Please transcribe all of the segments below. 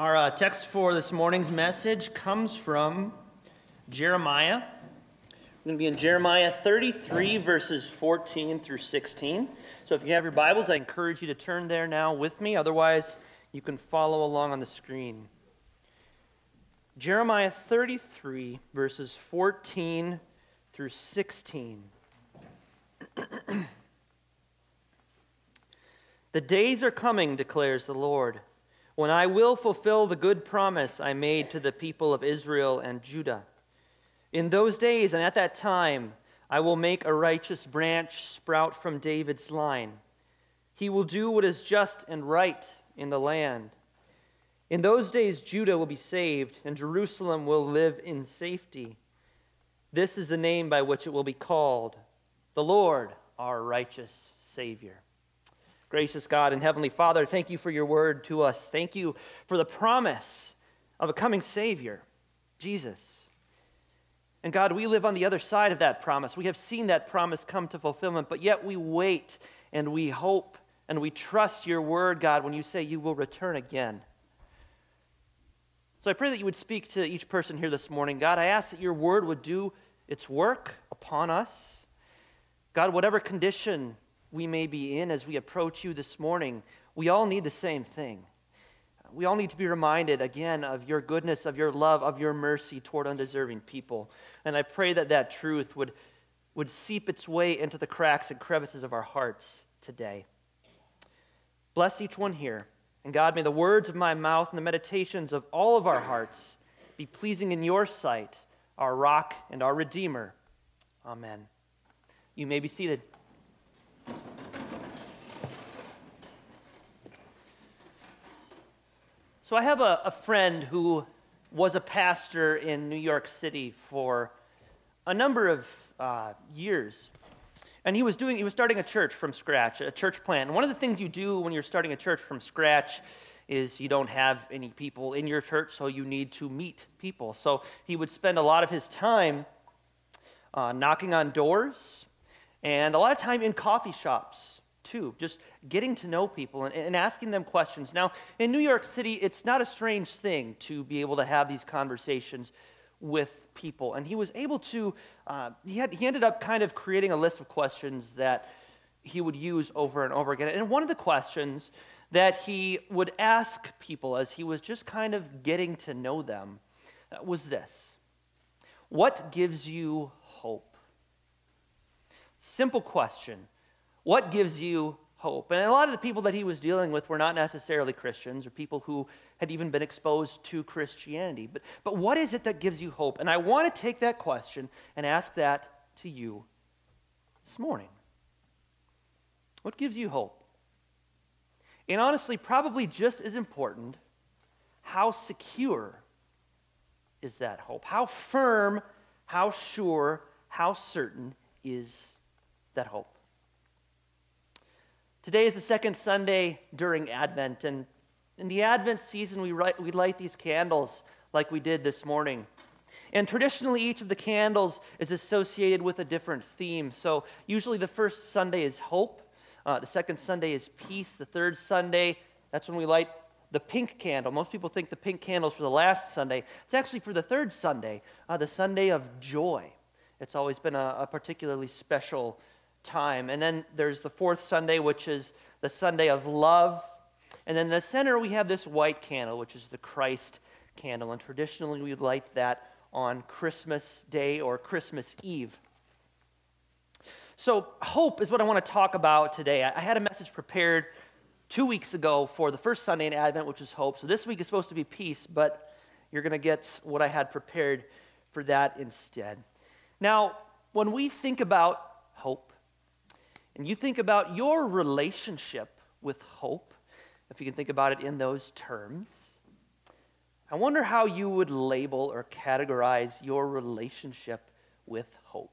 Our uh, text for this morning's message comes from Jeremiah. We're going to be in Jeremiah 33, verses 14 through 16. So if you have your Bibles, I encourage you to turn there now with me. Otherwise, you can follow along on the screen. Jeremiah 33, verses 14 through 16. the days are coming, declares the Lord when I will fulfill the good promise I made to the people of Israel and Judah. In those days and at that time, I will make a righteous branch sprout from David's line. He will do what is just and right in the land. In those days, Judah will be saved, and Jerusalem will live in safety. This is the name by which it will be called the Lord, our righteous Savior. Gracious God and Heavenly Father, thank you for your word to us. Thank you for the promise of a coming Savior, Jesus. And God, we live on the other side of that promise. We have seen that promise come to fulfillment, but yet we wait and we hope and we trust your word, God, when you say you will return again. So I pray that you would speak to each person here this morning. God, I ask that your word would do its work upon us. God, whatever condition we may be in as we approach you this morning, we all need the same thing. We all need to be reminded again of your goodness, of your love, of your mercy toward undeserving people. And I pray that that truth would, would seep its way into the cracks and crevices of our hearts today. Bless each one here. And God, may the words of my mouth and the meditations of all of our hearts be pleasing in your sight, our rock and our redeemer. Amen. You may be seated. So I have a, a friend who was a pastor in New York City for a number of uh, years. And he was doing, he was starting a church from scratch, a church plant. And one of the things you do when you're starting a church from scratch is you don't have any people in your church, so you need to meet people. So he would spend a lot of his time uh, knocking on doors and a lot of time in coffee shops just getting to know people and, and, asking them questions. Now, in New York City, it's not a strange thing to be able to have these conversations with people. And he was able to, uh, he, had, he ended up kind of creating a list of questions that he would use over and over again. And one of the questions that he would ask people as he was just kind of getting to know them uh, was this What gives you hope? Simple question what gives you hope? And a lot of the people that he was dealing with were not necessarily Christians or people who had even been exposed to Christianity. But, but what is it that gives you hope? And I want to take that question and ask that to you this morning. What gives you hope? And honestly, probably just as important, how secure is that hope? How firm, how sure, how certain is that hope? Today is the second Sunday during Advent, and in the Advent season, we, light, we light these candles like we did this morning. And traditionally, each of the candles is associated with a different theme. So, usually, the first Sunday is hope, uh, the second Sunday is peace, the third Sunday, that's when we light the pink candle. Most people think the pink candle is for the last Sunday. It's actually for the third Sunday, uh, the Sunday of joy. It's always been a, a particularly special time. And then there's the fourth Sunday, which is the Sunday of love. And then in the center, we have this white candle, which is the Christ candle. And traditionally, we light that on Christmas Day or Christmas Eve. So, hope is what I want to talk about today. I had a message prepared two weeks ago for the first Sunday in Advent, which is hope. So, this week is supposed to be peace, but you're going to get what I had prepared for that instead. Now, when we think about hope, and you think about your relationship with hope, if you can think about it in those terms, I wonder how you would label or categorize your relationship with hope.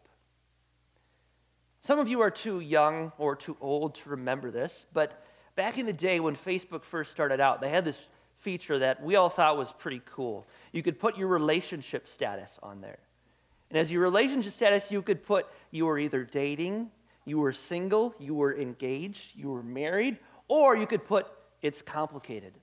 Some of you are too young or too old to remember this, but back in the day when Facebook first started out, they had this feature that we all thought was pretty cool. You could put your relationship status on there. And as your relationship status, you could put you were either dating, you were single, you were engaged, you were married, or you could put it's complicated.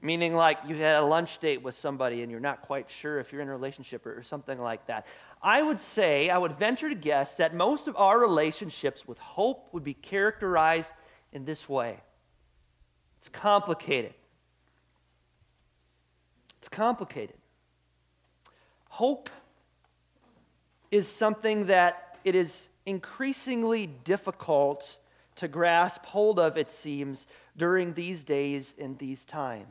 meaning like you had a lunch date with somebody and you're not quite sure if you're in a relationship or, or something like that. I would say, I would venture to guess that most of our relationships with hope would be characterized in this way it's complicated. It's complicated. Hope is something that it is increasingly difficult to grasp hold of, it seems, during these days and these times.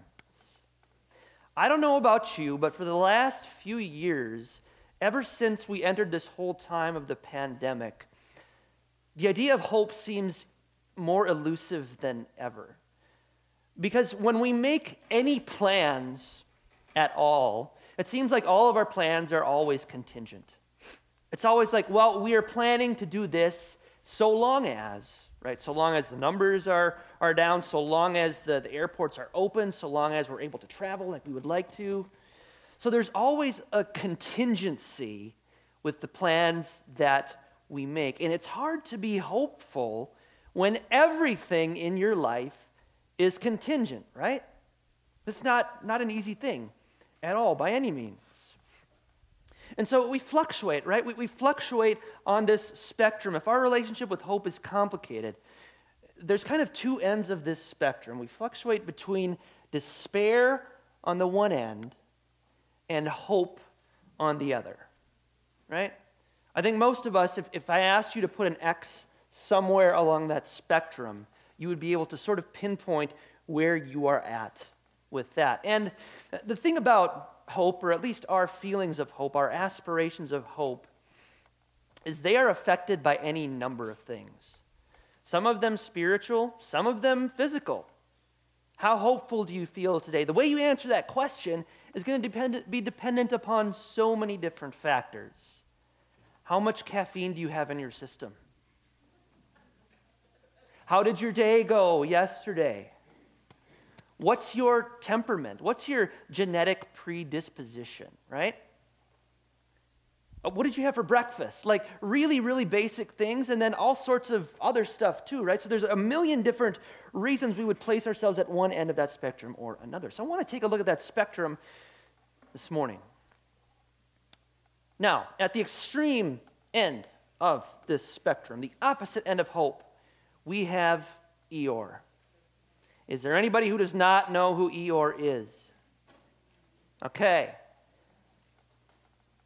I don't know about you, but for the last few years, ever since we entered this whole time of the pandemic, the idea of hope seems more elusive than ever. Because when we make any plans at all, it seems like all of our plans are always contingent. It's always like, well, we are planning to do this so long as, right? So long as the numbers are, are down, so long as the, the airports are open, so long as we're able to travel like we would like to. So there's always a contingency with the plans that we make. And it's hard to be hopeful when everything in your life is contingent, right? It's not, not an easy thing at all by any means. And so we fluctuate, right? We, we fluctuate on this spectrum. If our relationship with hope is complicated, there's kind of two ends of this spectrum. We fluctuate between despair on the one end and hope on the other, right? I think most of us, if, if I asked you to put an X somewhere along that spectrum, you would be able to sort of pinpoint where you are at with that. And the thing about hope, or at least our feelings of hope, our aspirations of hope, is they are affected by any number of things. Some of them spiritual, some of them physical. How hopeful do you feel today? The way you answer that question is going to depend, be dependent upon so many different factors. How much caffeine do you have in your system? How did your day go yesterday? What's your temperament? What's your genetic predisposition, right? Uh, what did you have for breakfast? Like really, really basic things, and then all sorts of other stuff too, right? So there's a million different reasons we would place ourselves at one end of that spectrum or another. So I want to take a look at that spectrum this morning. Now, at the extreme end of this spectrum, the opposite end of hope, we have Eeyore. Is there anybody who does not know who Eeyore is? Okay.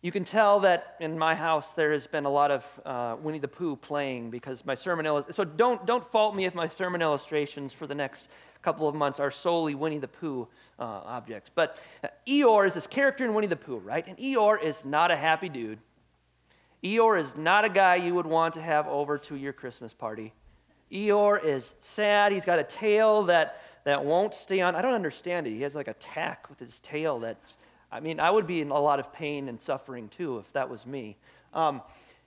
You can tell that in my house there has been a lot of uh, Winnie the Pooh playing because my sermon illustrations. So don't, don't fault me if my sermon illustrations for the next couple of months are solely Winnie the Pooh uh, objects. But uh, Eeyore is this character in Winnie the Pooh, right? And Eeyore is not a happy dude. Eeyore is not a guy you would want to have over to your Christmas party. Eeyore is sad. He's got a tail that, that won't stay on. I don't understand it. He has like a tack with his tail that, I mean, I would be in a lot of pain and suffering too if that was me. Um,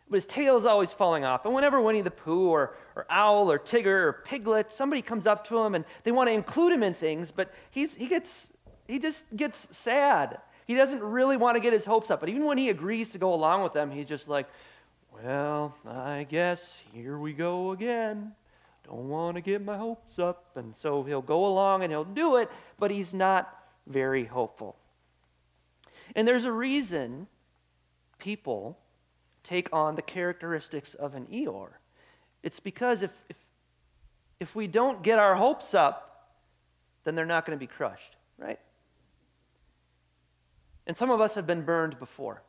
but his tail is always falling off. And whenever Winnie the Pooh or, or Owl or Tigger or Piglet, somebody comes up to him and they want to include him in things, but he's, he, gets, he just gets sad. He doesn't really want to get his hopes up. But even when he agrees to go along with them, he's just like, well, I guess here we go again don't want to get my hopes up. And so he'll go along and he'll do it, but he's not very hopeful. And there's a reason people take on the characteristics of an Eeyore. It's because if, if, if we don't get our hopes up, then they're not going to be crushed, right? And some of us have been burned before.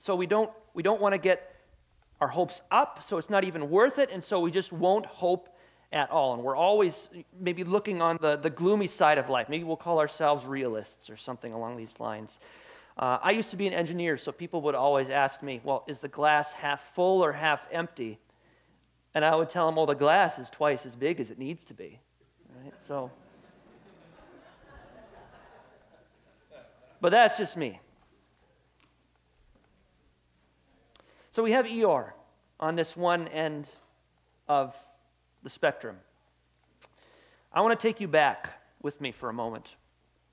So we don't, we don't want to get our hopes up, so it's not even worth it, and so we just won't hope at all. And we're always maybe looking on the, the gloomy side of life. Maybe we'll call ourselves realists or something along these lines. Uh, I used to be an engineer, so people would always ask me, well, is the glass half full or half empty? And I would tell them, well, the glass is twice as big as it needs to be. Right? So, but that's just me. So we have Eeyore on this one end of the spectrum. I want to take you back with me for a moment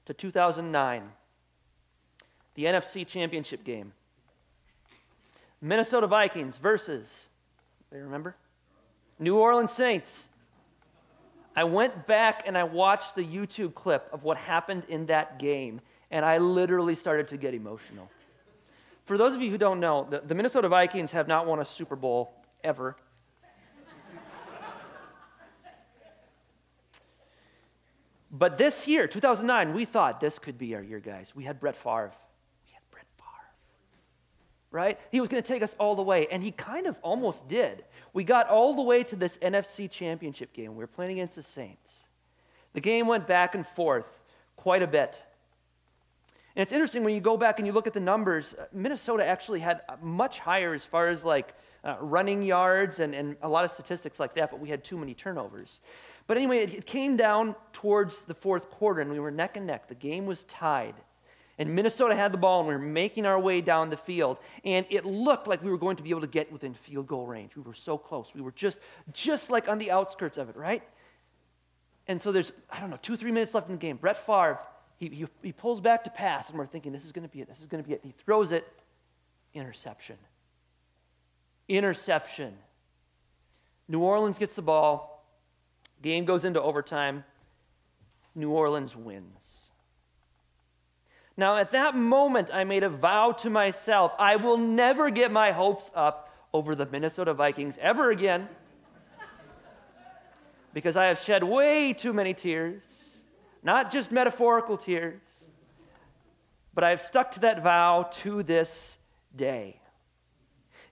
to 2009, the NFC Championship game. Minnesota Vikings versus, they remember? New Orleans Saints. I went back and I watched the YouTube clip of what happened in that game, and I literally started to get emotional. For those of you who don't know, the, the Minnesota Vikings have not won a Super Bowl ever. but this year, 2009, we thought this could be our year, guys. We had Brett Favre We had Brett Favre. right? He was going to take us all the way, and he kind of almost did. We got all the way to this NFC championship game. We were playing against the Saints. The game went back and forth quite a bit. And it's interesting when you go back and you look at the numbers, uh, Minnesota actually had much higher as far as like uh, running yards and, and a lot of statistics like that, but we had too many turnovers. But anyway, it, it came down towards the fourth quarter, and we were neck and neck. The game was tied. And Minnesota had the ball, and we were making our way down the field. And it looked like we were going to be able to get within field goal range. We were so close. We were just, just like on the outskirts of it, right? And so there's, I don't know, two, three minutes left in the game. Brett Favre, he, he, he pulls back to pass, and we're thinking, this is going to be it. This is going to be it. He throws it, interception. Interception. New Orleans gets the ball. Game goes into overtime. New Orleans wins. Now, at that moment, I made a vow to myself I will never get my hopes up over the Minnesota Vikings ever again because I have shed way too many tears, not just metaphorical tears, but I have stuck to that vow to this day.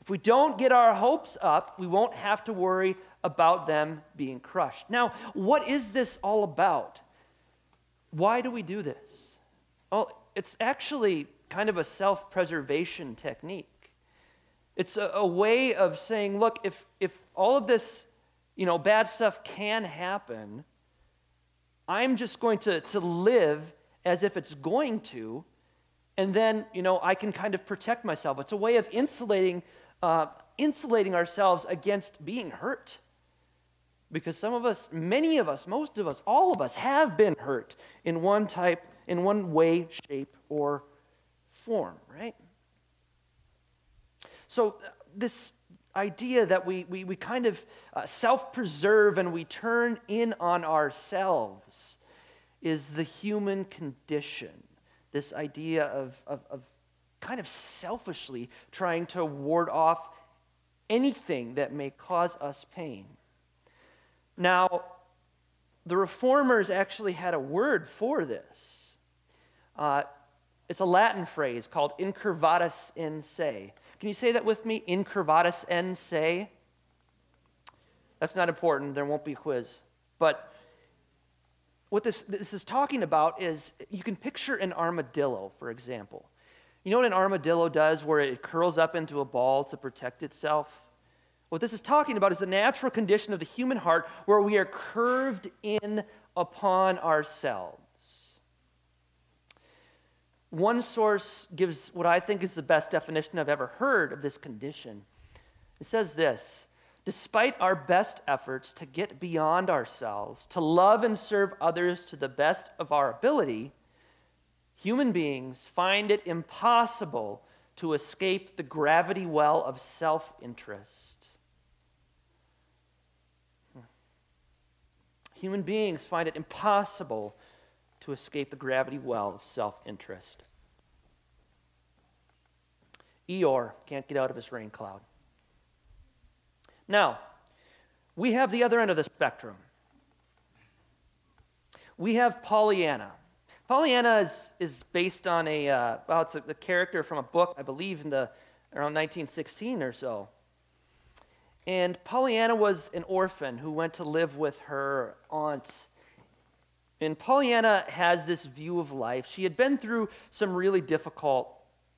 If we don't get our hopes up, we won't have to worry about them being crushed. Now, what is this all about? Why do we do this? Well, it's actually kind of a self preservation technique. It's a, a, way of saying, look, if, if all of this, you know, bad stuff can happen, I'm just going to, to live as if it's going to, and then, you know, I can kind of protect myself. It's a way of insulating, uh, insulating ourselves against being hurt. Because some of us, many of us, most of us, all of us have been hurt in one type in one way, shape, or form, right? So, uh, this idea that we, we, we kind of uh, self preserve and we turn in on ourselves is the human condition. This idea of, of, of kind of selfishly trying to ward off anything that may cause us pain. Now, the reformers actually had a word for this. Uh, it's a Latin phrase called incurvatus in se. Can you say that with me? Incurvatus in se? That's not important. There won't be a quiz. But what this, this is talking about is you can picture an armadillo, for example. You know what an armadillo does where it curls up into a ball to protect itself? What this is talking about is the natural condition of the human heart where we are curved in upon ourselves. One source gives what I think is the best definition I've ever heard of this condition. It says this Despite our best efforts to get beyond ourselves, to love and serve others to the best of our ability, human beings find it impossible to escape the gravity well of self interest. Hmm. Human beings find it impossible to escape the gravity well of self interest. Eeyore can't get out of his rain cloud. Now, we have the other end of the spectrum. We have Pollyanna. Pollyanna is, is based on a, uh, well, it's a, a character from a book, I believe, in the around 1916 or so. And Pollyanna was an orphan who went to live with her aunt and Pollyanna has this view of life. She had been through some really difficult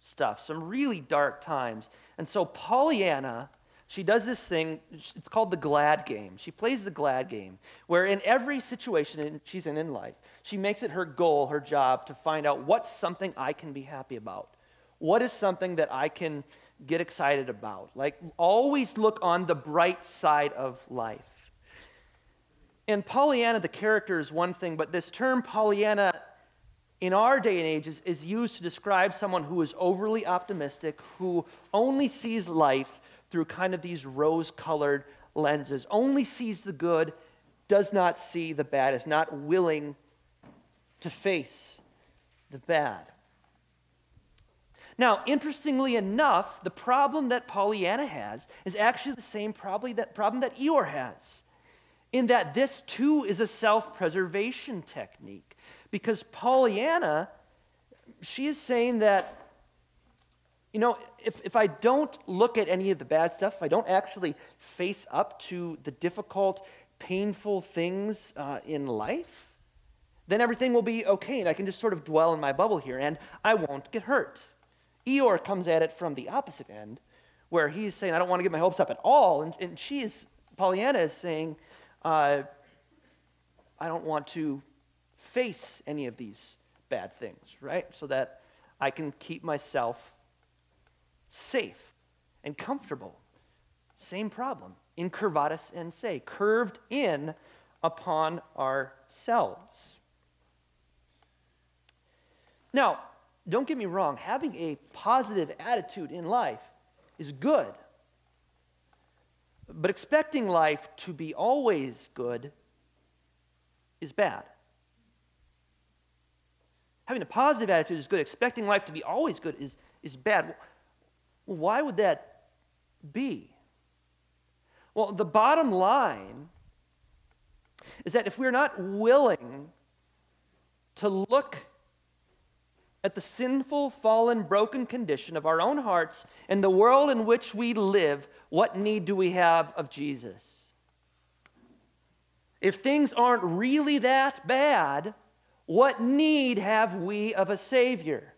stuff, some really dark times. And so Pollyanna, she does this thing, it's called the glad game. She plays the glad game, where in every situation she's in in life, she makes it her goal, her job, to find out what's something I can be happy about. What is something that I can get excited about? Like, always look on the bright side of life. And Pollyanna, the character, is one thing, but this term Pollyanna in our day and age is, is used to describe someone who is overly optimistic, who only sees life through kind of these rose colored lenses, only sees the good does not see the bad, is not willing to face the bad. Now, interestingly enough, the problem that Pollyanna has is actually the same problem that, problem that Eeyore has, in that this too is a self preservation technique. Because Pollyanna, she is saying that, you know, if, if I don't look at any of the bad stuff, if I don't actually face up to the difficult, painful things uh, in life, then everything will be okay, and I can just sort of dwell in my bubble here, and I won't get hurt. Eeyore comes at it from the opposite end, where he's saying, I don't want to get my hopes up at all. And, and she's, Pollyanna is saying, uh, I don't want to face any of these bad things, right? So that I can keep myself safe and comfortable. Same problem. Incurvatus in se, curved in upon ourselves. Now, don't get me wrong, having a positive attitude in life is good. But expecting life to be always good is bad. Having a positive attitude is good. Expecting life to be always good is, is bad. Well, why would that be? Well, the bottom line is that if we're not willing to look at the sinful, fallen, broken condition of our own hearts and the world in which we live, what need do we have of Jesus? If things aren't really that bad, what need have we of a Savior?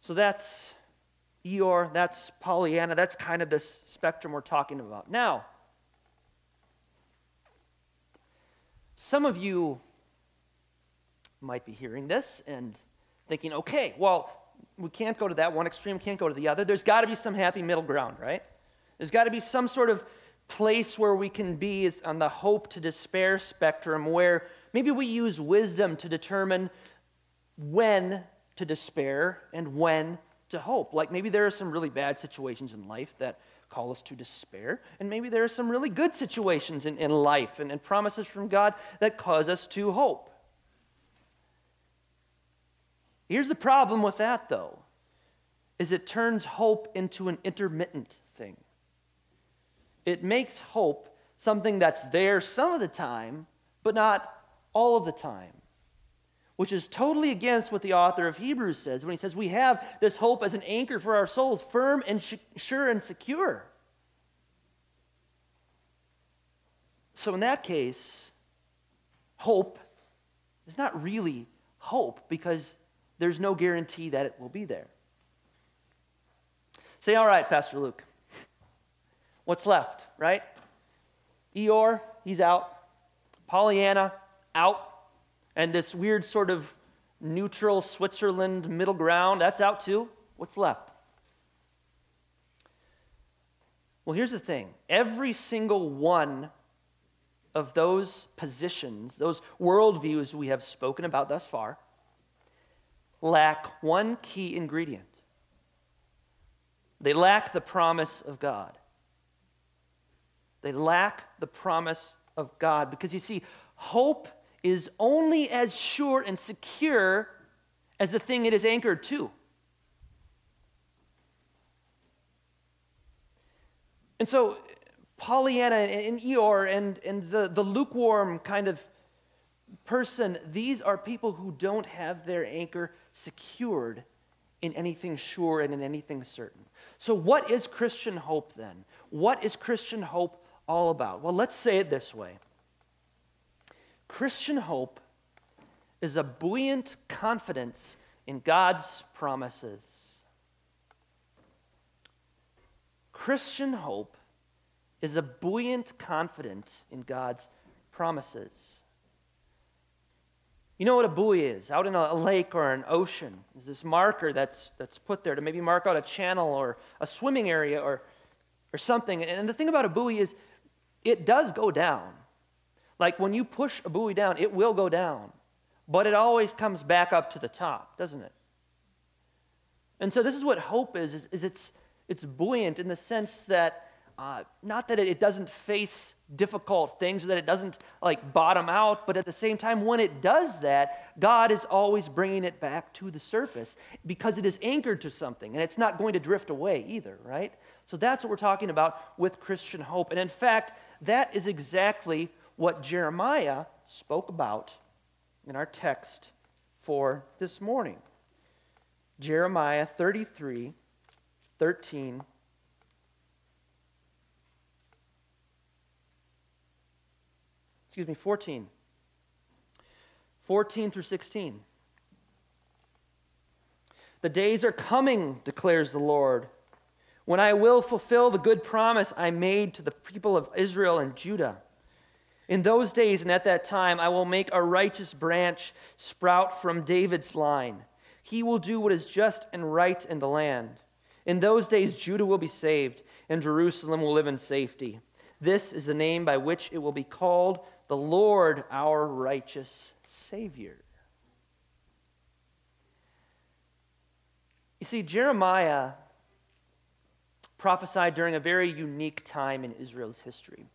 So that's Eeyore, that's Pollyanna, that's kind of this spectrum we're talking about. Now, Some of you might be hearing this and thinking, okay, well, we can't go to that one extreme, can't go to the other. There's got to be some happy middle ground, right? There's got to be some sort of place where we can be on the hope to despair spectrum where maybe we use wisdom to determine when to despair and when to hope. Like maybe there are some really bad situations in life that call us to despair. And maybe there are some really good situations in, in life and, and promises from God that cause us to hope. Here's the problem with that, though, is it turns hope into an intermittent thing. It makes hope something that's there some of the time, but not all of the time which is totally against what the author of Hebrews says when he says we have this hope as an anchor for our souls, firm and sure and secure. So, in that case, hope is not really hope because there's no guarantee that it will be there. Say, all right, Pastor Luke, what's left, right? Eeyore, he's out. Pollyanna, out. And this weird sort of neutral Switzerland middle ground, that's out too. What's left? Well, here's the thing every single one of those positions, those worldviews we have spoken about thus far, lack one key ingredient. They lack the promise of God. They lack the promise of God because you see, hope is only as sure and secure as the thing it is anchored to. And so, Pollyanna and Eeyore and, and the, the lukewarm kind of person, these are people who don't have their anchor secured in anything sure and in anything certain. So, what is Christian hope then? What is Christian hope all about? Well, let's say it this way Christian hope is a buoyant confidence in God's promises. Christian hope is a buoyant confidence in God's promises. You know what a buoy is? Out in a lake or an ocean, is this marker that's, that's put there to maybe mark out a channel or a swimming area or, or something. And the thing about a buoy is it does go down. Like when you push a buoy down, it will go down, but it always comes back up to the top, doesn't it? And so this is what hope is, is, is it's, It's buoyant in the sense that uh, not that it doesn't face difficult things or that it doesn't like bottom out, but at the same time, when it does that, God is always bringing it back to the surface because it is anchored to something and it's not going to drift away either, right? So that's what we're talking about with Christian hope. And in fact, that is exactly what Jeremiah spoke about in our text for this morning. Jeremiah 33, 13 excuse me, 14. 14 through 16. The days are coming, declares the Lord, when I will fulfill the good promise I made to the people of Israel and Judah. In those days and at that time, I will make a righteous branch sprout from David's line. He will do what is just and right in the land. In those days, Judah will be saved, and Jerusalem will live in safety. This is the name by which it will be called the Lord our righteous Savior. You see, Jeremiah prophesied during a very unique time in Israel's history.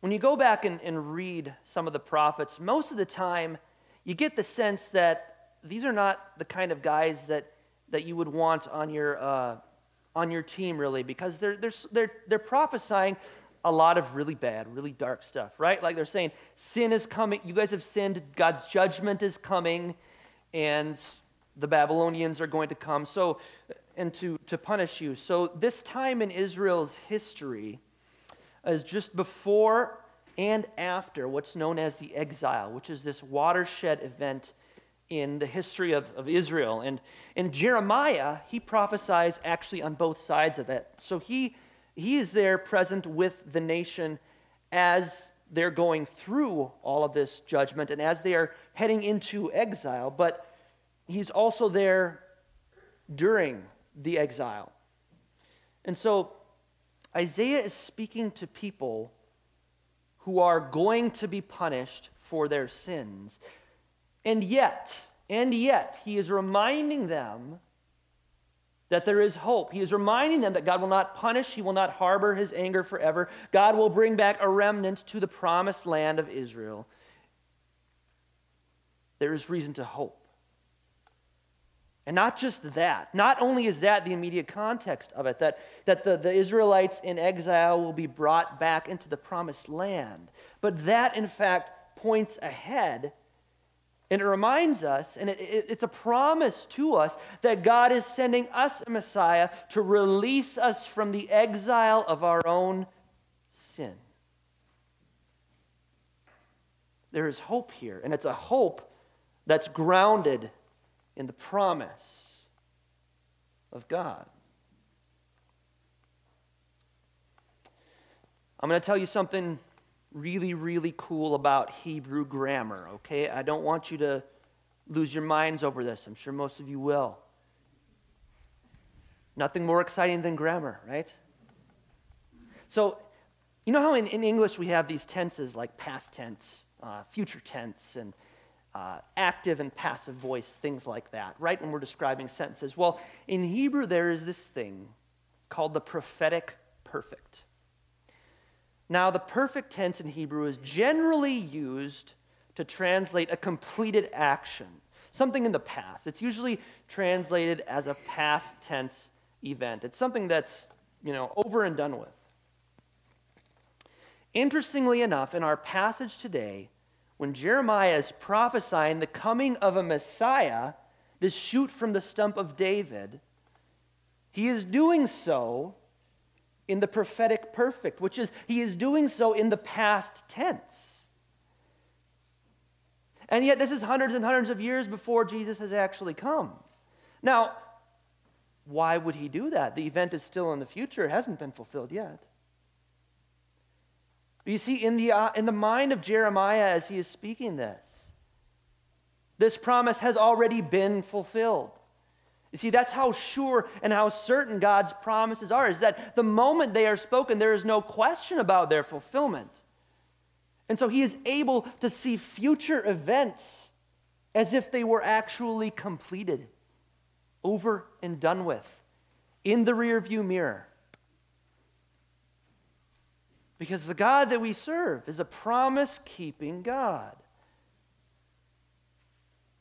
When you go back and, and, read some of the prophets, most of the time you get the sense that these are not the kind of guys that, that you would want on your, uh, on your team, really, because they're, they're, they're, they're prophesying a lot of really bad, really dark stuff, right? Like they're saying, sin is coming, you guys have sinned, God's judgment is coming, and the Babylonians are going to come so and to, to punish you. So this time in Israel's history is just before and after what's known as the exile, which is this watershed event in the history of, of Israel. And in Jeremiah, he prophesies actually on both sides of that. So he he is there present with the nation as they're going through all of this judgment and as they are heading into exile, but he's also there during the exile. And so Isaiah is speaking to people who are going to be punished for their sins. And yet, and yet, he is reminding them that there is hope. He is reminding them that God will not punish, He will not harbor His anger forever. God will bring back a remnant to the promised land of Israel. There is reason to hope. And not just that, not only is that the immediate context of it, that, that the, the Israelites in exile will be brought back into the promised land, but that in fact points ahead and it reminds us, and it, it, it's a promise to us, that God is sending us a Messiah to release us from the exile of our own sin. There is hope here, and it's a hope that's grounded in the promise of God. I'm going to tell you something really, really cool about Hebrew grammar, okay? I don't want you to lose your minds over this. I'm sure most of you will. Nothing more exciting than grammar, right? So, you know how in, in English we have these tenses like past tense, uh, future tense, and uh, active and passive voice, things like that, right? When we're describing sentences. Well, in Hebrew, there is this thing called the prophetic perfect. Now, the perfect tense in Hebrew is generally used to translate a completed action, something in the past. It's usually translated as a past tense event. It's something that's, you know, over and done with. Interestingly enough, in our passage today, when Jeremiah is prophesying the coming of a Messiah, this shoot from the stump of David, he is doing so in the prophetic perfect, which is he is doing so in the past tense. And yet, this is hundreds and hundreds of years before Jesus has actually come. Now, why would he do that? The event is still in the future, it hasn't been fulfilled yet. You see, in the, uh, in the mind of Jeremiah as he is speaking this, this promise has already been fulfilled. You see, that's how sure and how certain God's promises are, is that the moment they are spoken, there is no question about their fulfillment. And so he is able to see future events as if they were actually completed, over and done with, in the rearview mirror. Because the God that we serve is a promise keeping God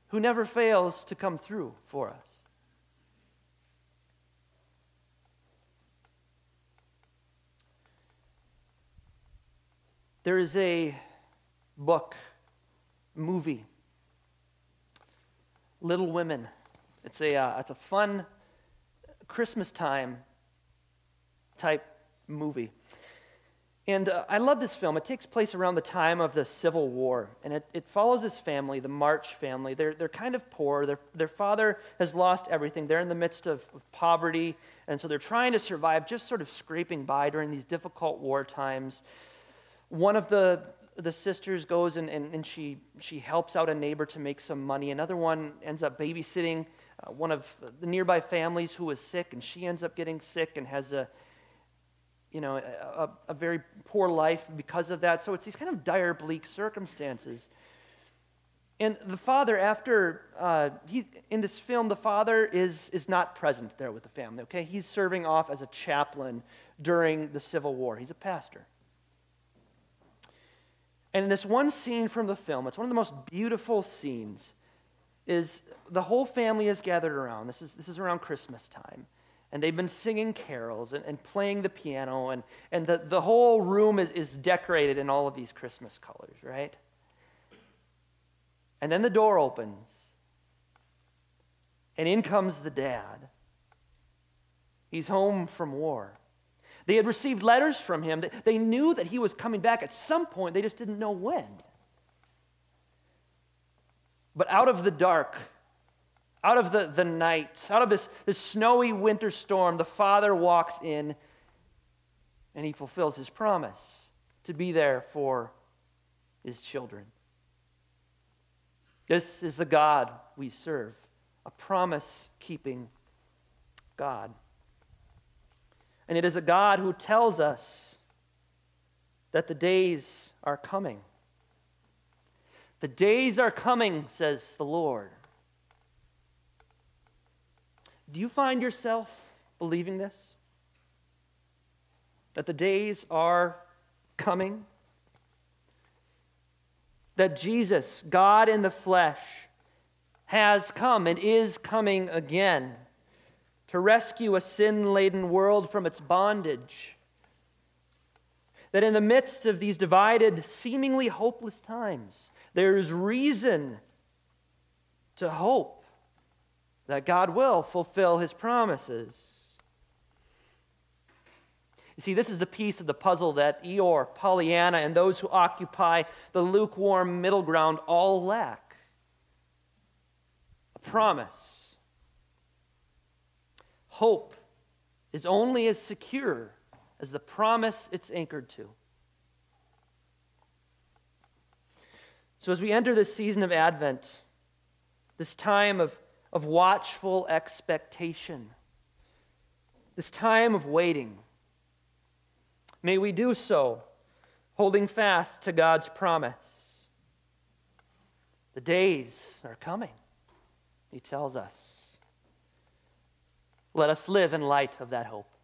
who never fails to come through for us. There is a book, movie, Little Women. It's a, uh, it's a fun Christmas time type movie. And uh, I love this film. It takes place around the time of the Civil War, and it, it follows this family, the March family. They're, they're kind of poor. Their, their father has lost everything. They're in the midst of, of poverty, and so they're trying to survive, just sort of scraping by during these difficult war times one of the, the sisters goes and, and, and she, she helps out a neighbor to make some money. Another one ends up babysitting uh, one of the nearby families who was sick, and she ends up getting sick and has a, you know, a, a, very poor life because of that. So it's these kind of dire, bleak circumstances. And the father, after uh, he, in this film, the father is, is not present there with the family, okay? He's serving off as a chaplain during the Civil War. He's a pastor. And in this one scene from the film, it's one of the most beautiful scenes, is the whole family is gathered around. This is, this is around Christmas time. And they've been singing carols and, and playing the piano, and, and the, the whole room is, is decorated in all of these Christmas colors, right? And then the door opens, and in comes the dad. He's home from war. They had received letters from him. They knew that he was coming back at some point, they just didn't know when. But out of the dark, out of the, the night, out of this, this snowy winter storm, the father walks in and he fulfills his promise to be there for his children. This is the God we serve, a promise keeping God. And it is a God who tells us that the days are coming. The days are coming, says the Lord. Do you find yourself believing this? That the days are coming? That Jesus, God in the flesh, has come and is coming again to rescue a sin laden world from its bondage. That in the midst of these divided, seemingly hopeless times, there is reason to hope that God will fulfill his promises. You see, this is the piece of the puzzle that Eeyore, Pollyanna, and those who occupy the lukewarm middle ground all lack a promise Hope is only as secure as the promise it's anchored to. So, as we enter this season of Advent, this time of, of watchful expectation, this time of waiting, may we do so holding fast to God's promise. The days are coming, he tells us. Let us live in light of that hope.